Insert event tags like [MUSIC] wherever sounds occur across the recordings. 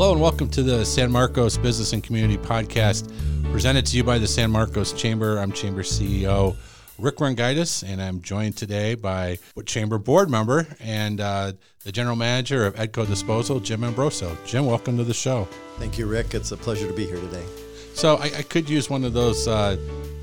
Hello and welcome to the San Marcos Business and Community Podcast, presented to you by the San Marcos Chamber. I'm Chamber CEO Rick Rungaitis, and I'm joined today by Chamber Board member and uh, the General Manager of Edco Disposal, Jim Ambroso. Jim, welcome to the show. Thank you, Rick. It's a pleasure to be here today. So I, I could use one of those uh,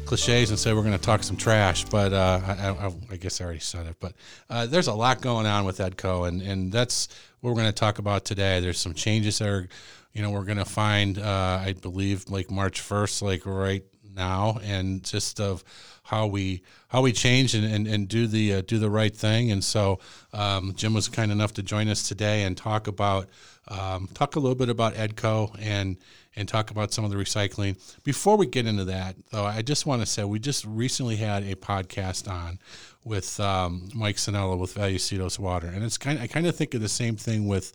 cliches and say we're going to talk some trash, but uh, I, I, I, guess I already said it. But uh, there's a lot going on with Edco, and, and that's what we're going to talk about today. There's some changes that are, you know, we're going to find, uh, I believe, like March 1st, like right now, and just of how we how we change and, and, and do the uh, do the right thing. And so um, Jim was kind enough to join us today and talk about um, talk a little bit about Edco and and talk about some of the recycling. Before we get into that, though, I just want to say we just recently had a podcast on with um, Mike Sanella with Vallecitos Water, and it's kind. Of, I kind of think of the same thing with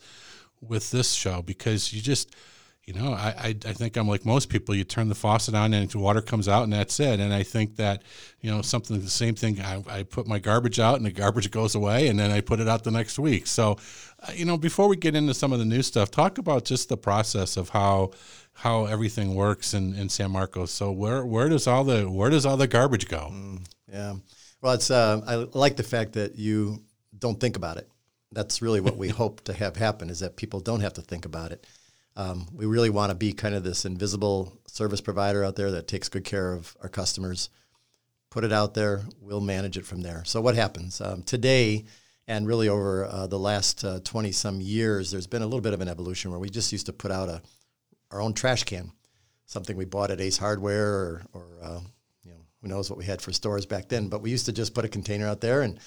with this show because you just you know, I, I, I, think I'm like most people. You turn the faucet on and the water comes out, and that's it. And I think that, you know, something the same thing. I, I put my garbage out, and the garbage goes away, and then I put it out the next week. So, uh, you know, before we get into some of the new stuff, talk about just the process of how how everything works in, in San Marcos. So where where does all the where does all the garbage go? Mm, yeah, well, it's uh, I like the fact that you don't think about it. That's really what we [LAUGHS] hope to have happen is that people don't have to think about it um, we really want to be kind of this invisible service provider out there that takes good care of our customers. Put it out there, we'll manage it from there. So, what happens? Um, today, and really over uh, the last 20 uh, some years, there's been a little bit of an evolution where we just used to put out a, our own trash can, something we bought at Ace Hardware or, or uh, you know, who knows what we had for stores back then. But we used to just put a container out there and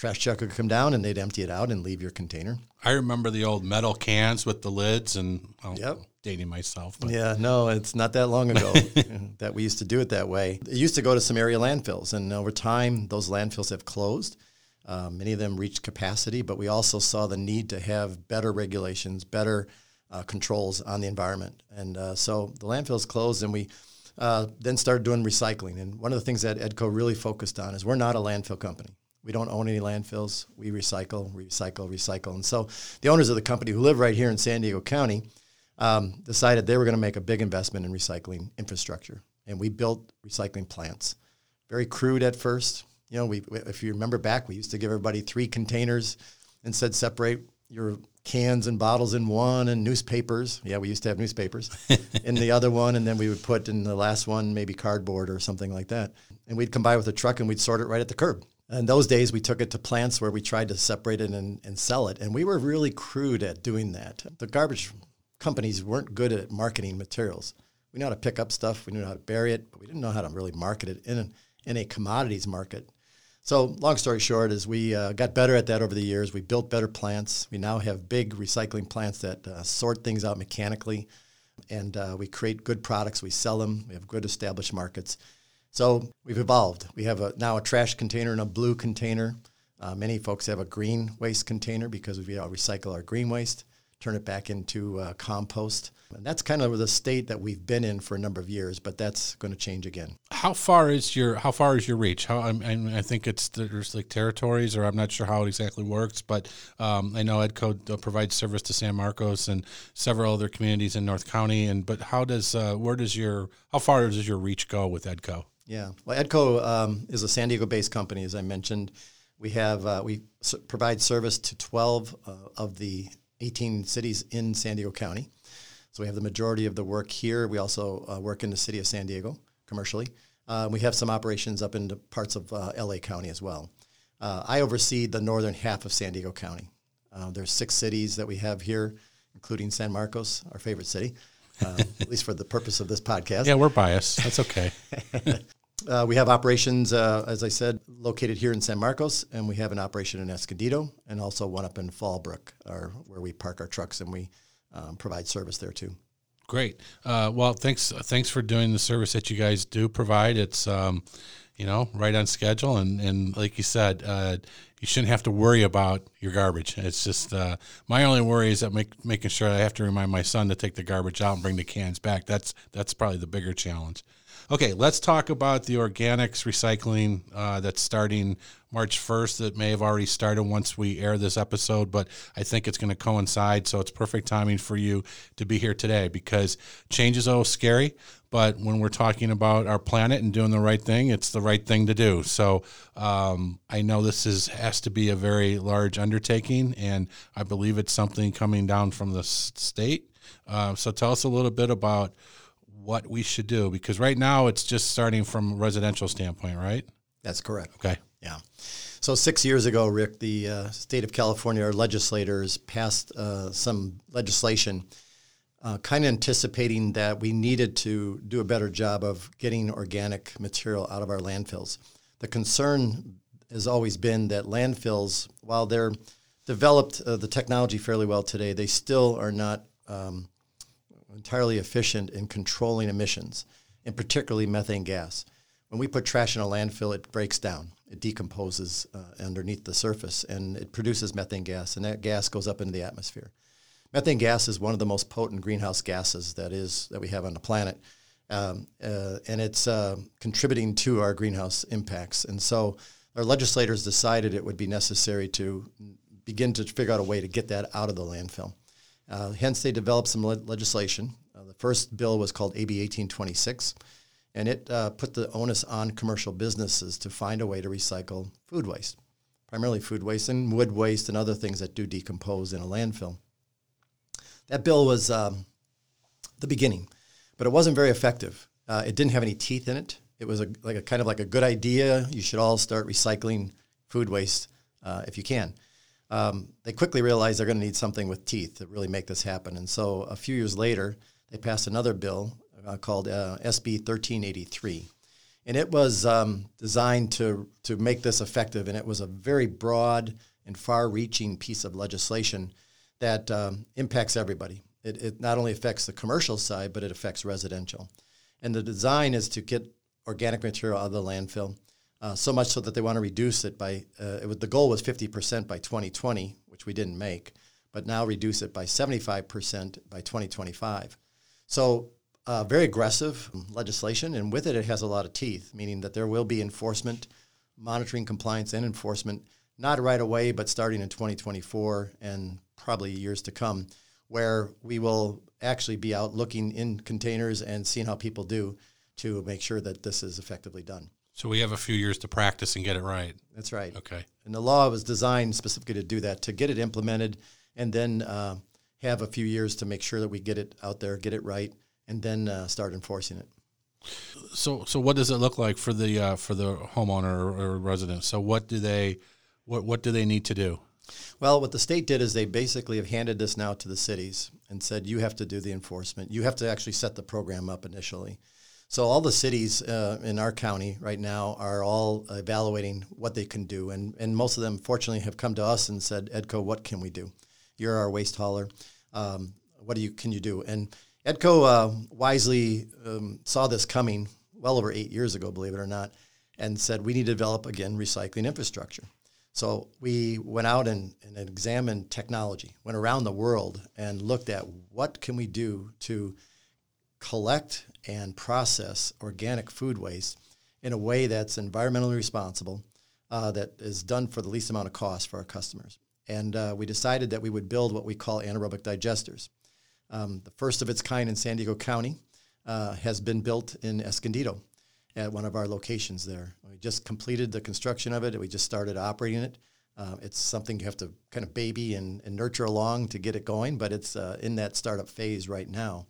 trash truck would come down and they'd empty it out and leave your container. I remember the old metal cans with the lids and well, yep. dating myself. But. Yeah, no, it's not that long ago [LAUGHS] that we used to do it that way. It used to go to some area landfills, and over time, those landfills have closed. Um, many of them reached capacity, but we also saw the need to have better regulations, better uh, controls on the environment. And uh, so the landfills closed, and we uh, then started doing recycling. And one of the things that EDCO really focused on is we're not a landfill company. We don't own any landfills. We recycle, recycle, recycle. And so the owners of the company who live right here in San Diego County um, decided they were going to make a big investment in recycling infrastructure. And we built recycling plants. Very crude at first. You know, we, if you remember back, we used to give everybody three containers and said separate your cans and bottles in one and newspapers. Yeah, we used to have newspapers [LAUGHS] in the other one. And then we would put in the last one maybe cardboard or something like that. And we'd come by with a truck and we'd sort it right at the curb. In those days, we took it to plants where we tried to separate it and, and sell it. And we were really crude at doing that. The garbage companies weren't good at marketing materials. We knew how to pick up stuff, we knew how to bury it, but we didn't know how to really market it in, in a commodities market. So, long story short, is we uh, got better at that over the years. We built better plants. We now have big recycling plants that uh, sort things out mechanically, and uh, we create good products. We sell them. We have good established markets. So we've evolved. We have a, now a trash container and a blue container. Uh, many folks have a green waste container because we recycle our green waste, turn it back into uh, compost. And that's kind of the state that we've been in for a number of years, but that's going to change again. How far is your How far is your reach? How I, I think it's there's like territories, or I'm not sure how it exactly works, but um, I know Edco provides service to San Marcos and several other communities in North County. And but how does uh, where does your how far does your reach go with Edco? Yeah, well, Edco um, is a San Diego-based company, as I mentioned. We have uh, we s- provide service to 12 uh, of the 18 cities in San Diego County. So we have the majority of the work here. We also uh, work in the city of San Diego commercially. Uh, we have some operations up into parts of uh, LA County as well. Uh, I oversee the northern half of San Diego County. Uh there's six cities that we have here, including San Marcos, our favorite city. Uh, at least for the purpose of this podcast. Yeah, we're biased. That's okay. [LAUGHS] Uh, we have operations, uh, as I said, located here in San Marcos, and we have an operation in Escondido, and also one up in Fallbrook, our, where we park our trucks and we um, provide service there too. Great. Uh, well, thanks. Thanks for doing the service that you guys do provide. It's um, you know right on schedule, and and like you said, uh, you shouldn't have to worry about your garbage. It's just uh, my only worry is that make, making sure I have to remind my son to take the garbage out and bring the cans back. That's that's probably the bigger challenge. Okay, let's talk about the organics recycling uh, that's starting March 1st. That may have already started once we air this episode, but I think it's going to coincide. So it's perfect timing for you to be here today because change is always scary. But when we're talking about our planet and doing the right thing, it's the right thing to do. So um, I know this is has to be a very large undertaking, and I believe it's something coming down from the state. Uh, so tell us a little bit about what we should do because right now it's just starting from a residential standpoint, right? That's correct. Okay. Yeah. So six years ago, Rick, the uh, state of California, our legislators passed uh, some legislation, uh, kind of anticipating that we needed to do a better job of getting organic material out of our landfills. The concern has always been that landfills, while they're developed uh, the technology fairly well today, they still are not um, entirely efficient in controlling emissions, and particularly methane gas. When we put trash in a landfill, it breaks down, it decomposes uh, underneath the surface, and it produces methane gas, and that gas goes up into the atmosphere. Methane gas is one of the most potent greenhouse gases that is that we have on the planet, um, uh, and it's uh, contributing to our greenhouse impacts. And so, our legislators decided it would be necessary to begin to figure out a way to get that out of the landfill. Uh, hence, they developed some le- legislation. Uh, the first bill was called AB 1826, and it uh, put the onus on commercial businesses to find a way to recycle food waste, primarily food waste and wood waste and other things that do decompose in a landfill. That bill was um, the beginning, but it wasn't very effective. Uh, it didn't have any teeth in it. It was a, like a kind of like a good idea. You should all start recycling food waste uh, if you can um, they quickly realized they're going to need something with teeth to really make this happen. And so a few years later, they passed another bill uh, called uh, SB 1383. And it was um, designed to, to make this effective. And it was a very broad and far reaching piece of legislation that um, impacts everybody. It, it not only affects the commercial side, but it affects residential. And the design is to get organic material out of the landfill uh, so much so that they want to reduce it by, uh, it was, the goal was 50% by 2020, which we didn't make, but now reduce it by 75% by 2025. So uh, very aggressive legislation, and with it, it has a lot of teeth, meaning that there will be enforcement, monitoring compliance and enforcement, not right away, but starting in 2024 and probably years to come, where we will actually be out looking in containers and seeing how people do to make sure that this is effectively done. So we have a few years to practice and get it right. That's right. Okay. And the law was designed specifically to do that, to get it implemented, and then uh, have a few years to make sure that we get it out there, get it right, and then uh, start enforcing it. So, so what does it look like for the uh, for the homeowner or, or resident? So, what do they what what do they need to do? Well, what the state did is they basically have handed this now to the cities and said you have to do the enforcement. You have to actually set the program up initially. So all the cities uh, in our county right now are all evaluating what they can do, and and most of them, fortunately, have come to us and said, Edco, what can we do? You're our waste hauler. Um, what do you can you do? And Edco uh, wisely um, saw this coming well over eight years ago, believe it or not, and said we need to develop again recycling infrastructure. So we went out and, and examined technology, went around the world and looked at what can we do to collect and process organic food waste in a way that's environmentally responsible, uh, that is done for the least amount of cost for our customers. And uh, we decided that we would build what we call anaerobic digesters. Um, the first of its kind in San Diego County uh, has been built in Escondido at one of our locations there. We just completed the construction of it. We just started operating it. Uh, it's something you have to kind of baby and, and nurture along to get it going, but it's uh, in that startup phase right now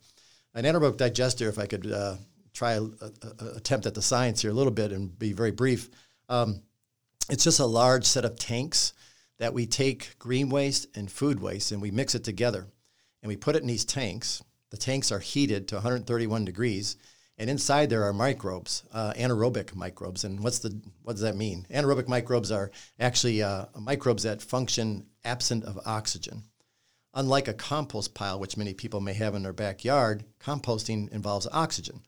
an anaerobic digester, if I could uh, try a, a, a, attempt at the science here a little bit and be very brief, um, it's just a large set of tanks that we take green waste and food waste and we mix it together and we put it in these tanks. The tanks are heated to 131 degrees, and inside there are microbes, uh, anaerobic microbes. And what's the what does that mean? Anaerobic microbes are actually uh, microbes that function absent of oxygen. Unlike a compost pile, which many people may have in their backyard, composting involves oxygen.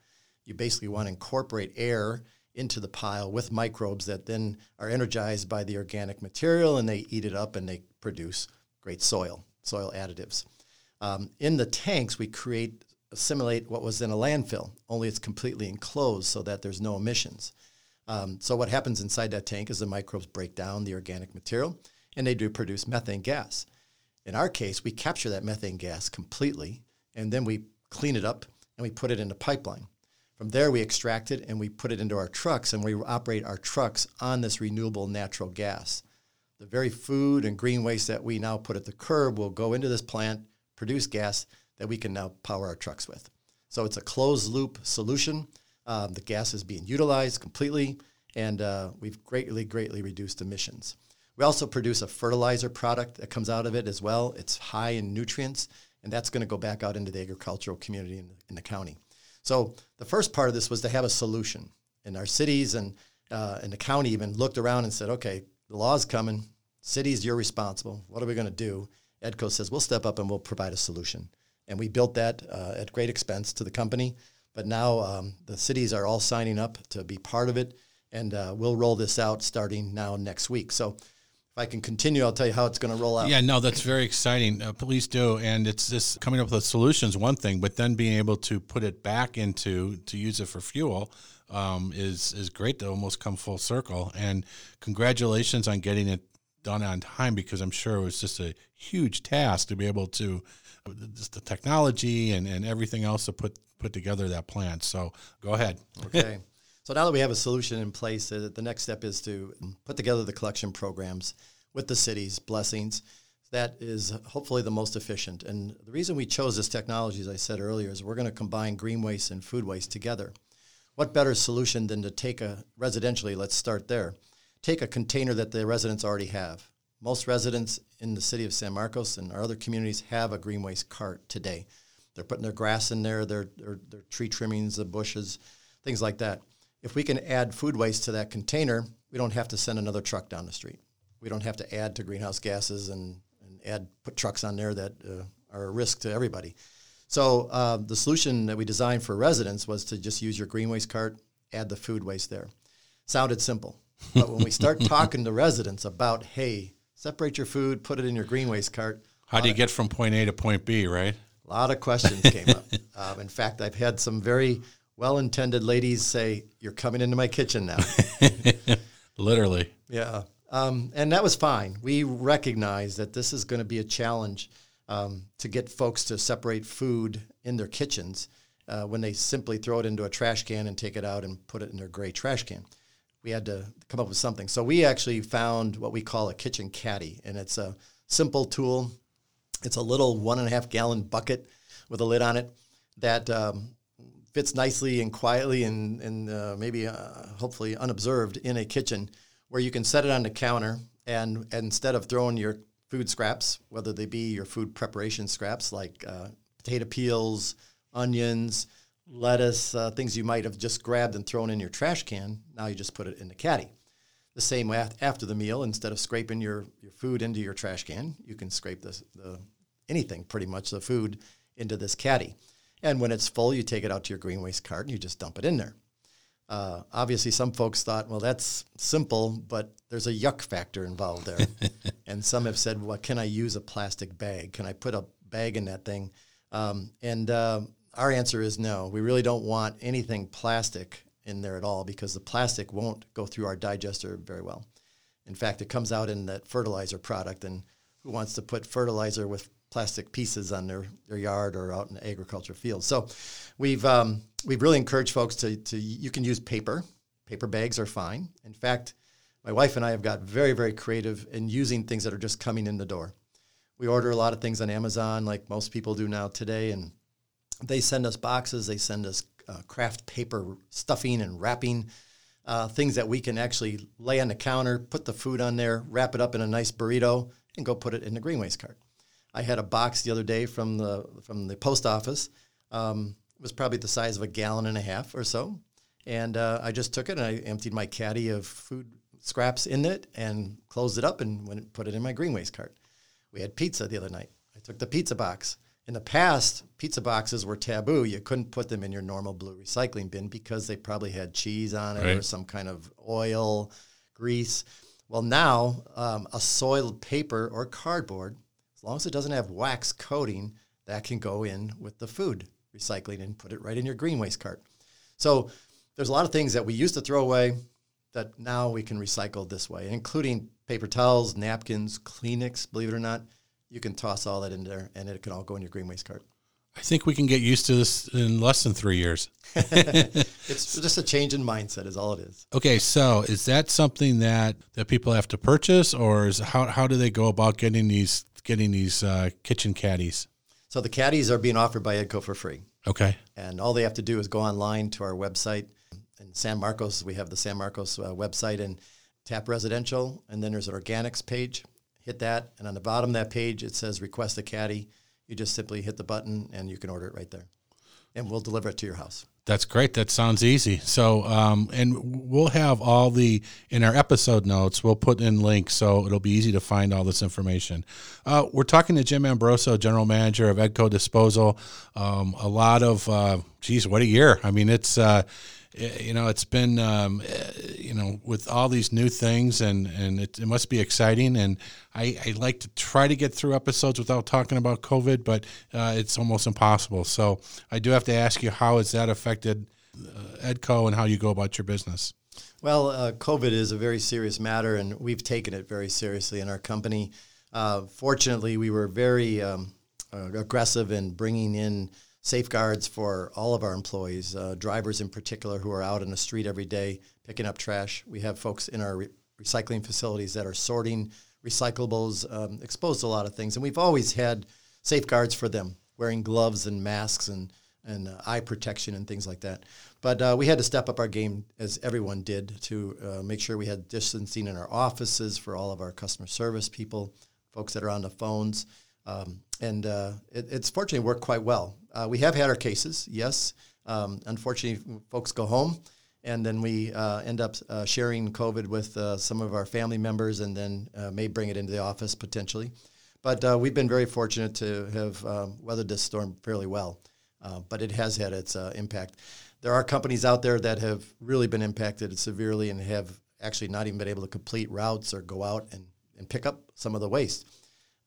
You basically want to incorporate air into the pile with microbes that then are energized by the organic material and they eat it up and they produce great soil, soil additives. Um, in the tanks, we create assimilate what was in a landfill, only it's completely enclosed so that there's no emissions. Um, so what happens inside that tank is the microbes break down the organic material and they do produce methane gas. In our case, we capture that methane gas completely and then we clean it up and we put it in a pipeline. From there, we extract it and we put it into our trucks and we operate our trucks on this renewable natural gas. The very food and green waste that we now put at the curb will go into this plant, produce gas that we can now power our trucks with. So it's a closed loop solution. Um, the gas is being utilized completely, and uh, we've greatly, greatly reduced emissions. We also produce a fertilizer product that comes out of it as well. It's high in nutrients, and that's going to go back out into the agricultural community in the, in the, county. So the first part of this was to have a solution. And our cities and, uh, and the county even looked around and said, okay, the law's coming. Cities, you're responsible. What are we going to do? EDCO says, we'll step up and we'll provide a solution. And we built that uh, at great expense to the company. But now um, the cities are all signing up to be part of it. And uh, we'll roll this out starting now next week. So if I can continue, I'll tell you how it's going to roll out. Yeah, no, that's very exciting. Uh, please do. And it's this coming up with solutions, one thing, but then being able to put it back into to use it for fuel um, is is great to almost come full circle. And congratulations on getting it done on time because I'm sure it was just a huge task to be able to just the technology and, and everything else to put put together that plan. So go ahead. Okay. So now that we have a solution in place, the next step is to put together the collection programs with the cities, blessings. That is hopefully the most efficient. And the reason we chose this technology, as I said earlier, is we're going to combine green waste and food waste together. What better solution than to take a residentially, let's start there, take a container that the residents already have. Most residents in the city of San Marcos and our other communities have a green waste cart today. They're putting their grass in there, their, their, their tree trimmings, the bushes, things like that. If we can add food waste to that container, we don't have to send another truck down the street. We don't have to add to greenhouse gases and, and add put trucks on there that uh, are a risk to everybody. So uh, the solution that we designed for residents was to just use your green waste cart, add the food waste there. Sounded simple, but when we start [LAUGHS] talking to residents about, hey, separate your food, put it in your green waste cart. How do you get from point A to point B, right? A lot of questions came up. Um, [LAUGHS] in fact, I've had some very well intended ladies say, You're coming into my kitchen now. [LAUGHS] Literally. Yeah. Um, and that was fine. We recognize that this is going to be a challenge um, to get folks to separate food in their kitchens uh, when they simply throw it into a trash can and take it out and put it in their gray trash can. We had to come up with something. So we actually found what we call a kitchen caddy, and it's a simple tool. It's a little one and a half gallon bucket with a lid on it that um, fits nicely and quietly and, and uh, maybe uh, hopefully unobserved in a kitchen where you can set it on the counter and, and instead of throwing your food scraps, whether they be your food preparation scraps like uh, potato peels, onions, lettuce, uh, things you might have just grabbed and thrown in your trash can, now you just put it in the caddy. The same way after the meal, instead of scraping your, your food into your trash can, you can scrape this, the anything pretty much, the food, into this caddy. And when it's full, you take it out to your green waste cart and you just dump it in there. Uh, obviously, some folks thought, well, that's simple, but there's a yuck factor involved there. [LAUGHS] and some have said, well, can I use a plastic bag? Can I put a bag in that thing? Um, and uh, our answer is no. We really don't want anything plastic in there at all because the plastic won't go through our digester very well. In fact, it comes out in that fertilizer product, and who wants to put fertilizer with plastic pieces on their, their yard or out in the agriculture field. So we've, um, we've really encouraged folks to, to, you can use paper. Paper bags are fine. In fact, my wife and I have got very, very creative in using things that are just coming in the door. We order a lot of things on Amazon, like most people do now today, and they send us boxes, they send us uh, craft paper stuffing and wrapping, uh, things that we can actually lay on the counter, put the food on there, wrap it up in a nice burrito, and go put it in the green waste cart. I had a box the other day from the from the post office. Um, it was probably the size of a gallon and a half or so, and uh, I just took it and I emptied my caddy of food scraps in it and closed it up and went put it in my green waste cart. We had pizza the other night. I took the pizza box. In the past, pizza boxes were taboo. You couldn't put them in your normal blue recycling bin because they probably had cheese on it right. or some kind of oil, grease. Well, now um, a soiled paper or cardboard as long as it doesn't have wax coating, that can go in with the food recycling and put it right in your green waste cart. So there's a lot of things that we used to throw away that now we can recycle this way, including paper towels, napkins, Kleenex, believe it or not. You can toss all that in there and it can all go in your green waste cart. I think we can get used to this in less than three years. [LAUGHS] [LAUGHS] it's just a change in mindset, is all it is. Okay, so is that something that, that people have to purchase, or is how, how do they go about getting these getting these uh, kitchen caddies? So the caddies are being offered by Edco for free. Okay. And all they have to do is go online to our website. In San Marcos, we have the San Marcos uh, website and tap residential, and then there's an organics page. Hit that, and on the bottom of that page, it says request a caddy. You just simply hit the button, and you can order it right there, and we'll deliver it to your house. That's great. That sounds easy. So, um, and we'll have all the in our episode notes. We'll put in links so it'll be easy to find all this information. Uh, we're talking to Jim Ambroso, general manager of Edco Disposal. Um, a lot of, uh, geez, what a year! I mean, it's. Uh, you know, it's been, um, you know, with all these new things, and and it, it must be exciting. And I, I, like to try to get through episodes without talking about COVID, but uh, it's almost impossible. So I do have to ask you, how has that affected uh, Edco and how you go about your business? Well, uh, COVID is a very serious matter, and we've taken it very seriously in our company. Uh, fortunately, we were very um, uh, aggressive in bringing in safeguards for all of our employees, uh, drivers in particular, who are out in the street every day picking up trash. We have folks in our re- recycling facilities that are sorting recyclables, um, exposed to a lot of things. And we've always had safeguards for them, wearing gloves and masks and, and uh, eye protection and things like that. But uh, we had to step up our game, as everyone did, to uh, make sure we had distancing in our offices for all of our customer service people, folks that are on the phones. Um, and uh, it, it's fortunately worked quite well. Uh, we have had our cases, yes. Um, unfortunately, folks go home, and then we uh, end up uh, sharing COVID with uh, some of our family members, and then uh, may bring it into the office potentially. But we've been very fortunate to have um, weathered this storm fairly well. but it has had its impact. There are companies out there that have really been impacted severely and have actually not even been able to complete routes or go out and, and pick up some of the waste.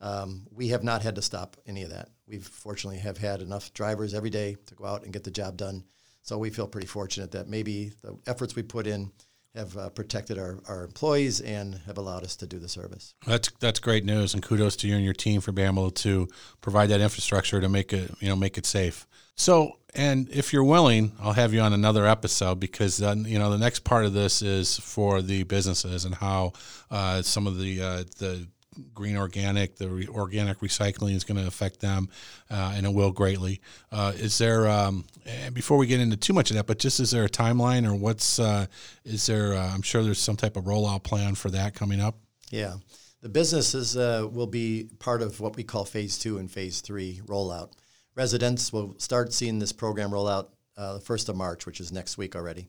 Um, we have not had to stop any of that. We've fortunately have had enough drivers every day to go out and get the job done. So we feel pretty fortunate that maybe the efforts we put in have uh, protected our, our employees and have allowed us to do the service. That's that's great news, and kudos to you and your team for being able to provide that infrastructure to make it you know make it safe. So, and if you're willing, I'll have you on another episode because then you know the next part of this is for the businesses and how uh, some of the uh, the green organic, the re- organic recycling is going to affect them, uh, and it will greatly. Uh, is there, um, before we get into too much of that, but just is there a timeline or what's, uh, is there, uh, I'm sure there's some type of rollout plan for that coming up? Yeah. The businesses uh, will be part of what we call phase two and phase three rollout. Residents will start seeing this program rollout uh, the 1st of March, which is next week already.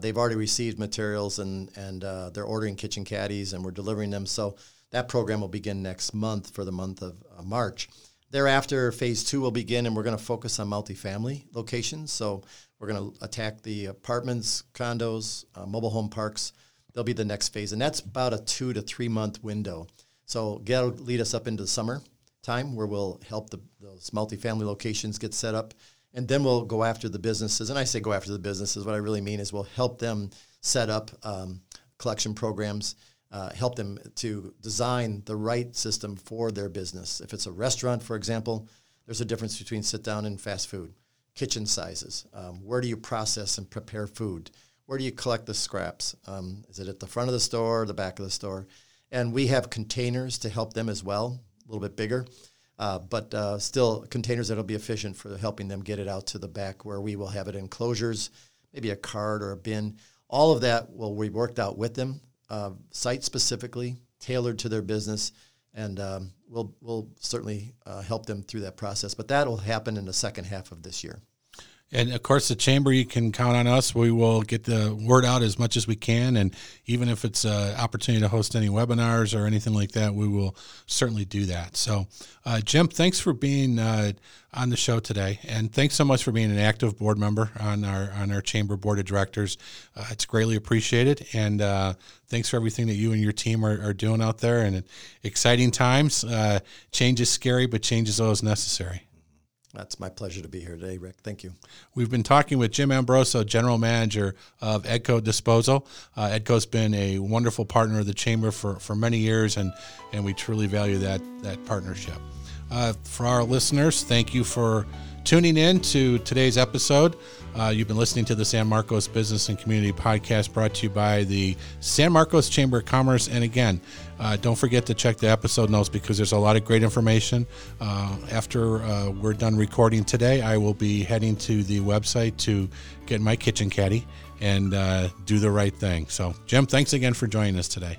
they've already received materials and, and they're ordering kitchen caddies and we're delivering them. So that program will begin next month for the month of uh, March. Thereafter, phase two will begin, and we're going to focus on multifamily locations. So we're going to attack the apartments, condos, uh, mobile home parks. They'll be the next phase, and that's about a two to three month window. So that'll lead us up into the summer time, where we'll help the, those multifamily locations get set up, and then we'll go after the businesses. And I say go after the businesses. What I really mean is we'll help them set up um, collection programs uh, help them to design the right system for their business. If it's a restaurant, for example, there's a difference between sit down and fast food. Kitchen sizes. Um, where do you process and prepare food? Where do you collect the scraps? Um, is it at the front of the store or the back of the store? And we have containers to help them as well, a little bit bigger, uh, but uh, still containers that'll be efficient for helping them get it out to the back where we will have it in closures, maybe a card or a bin. All of that will be worked out with them uh, site specifically, tailored to their business, and um, we'll we'll certainly uh, help them through that process. But that will happen in the second half of this year. And of course, the chamber, you can count on us. We will get the word out as much as we can. And even if it's an opportunity to host any webinars or anything like that, we will certainly do that. So, uh, Jim, thanks for being uh, on the show today. And thanks so much for being an active board member on our, on our chamber board of directors. Uh, it's greatly appreciated. And uh, thanks for everything that you and your team are, are doing out there. And exciting times. Uh, change is scary, but change is always necessary. That's my pleasure to be here today, Rick. Thank you. We've been talking with Jim Ambroso, General Manager of Edco Disposal. Uh, Edco's been a wonderful partner of the Chamber for, for many years, and, and we truly value that, that partnership. Uh, for our listeners, thank you for tuning in to today's episode. Uh, you've been listening to the San Marcos Business and Community Podcast brought to you by the San Marcos Chamber of Commerce. And again, uh, don't forget to check the episode notes because there's a lot of great information. Uh, after uh, we're done recording today, I will be heading to the website to get my kitchen caddy and uh, do the right thing. So, Jim, thanks again for joining us today.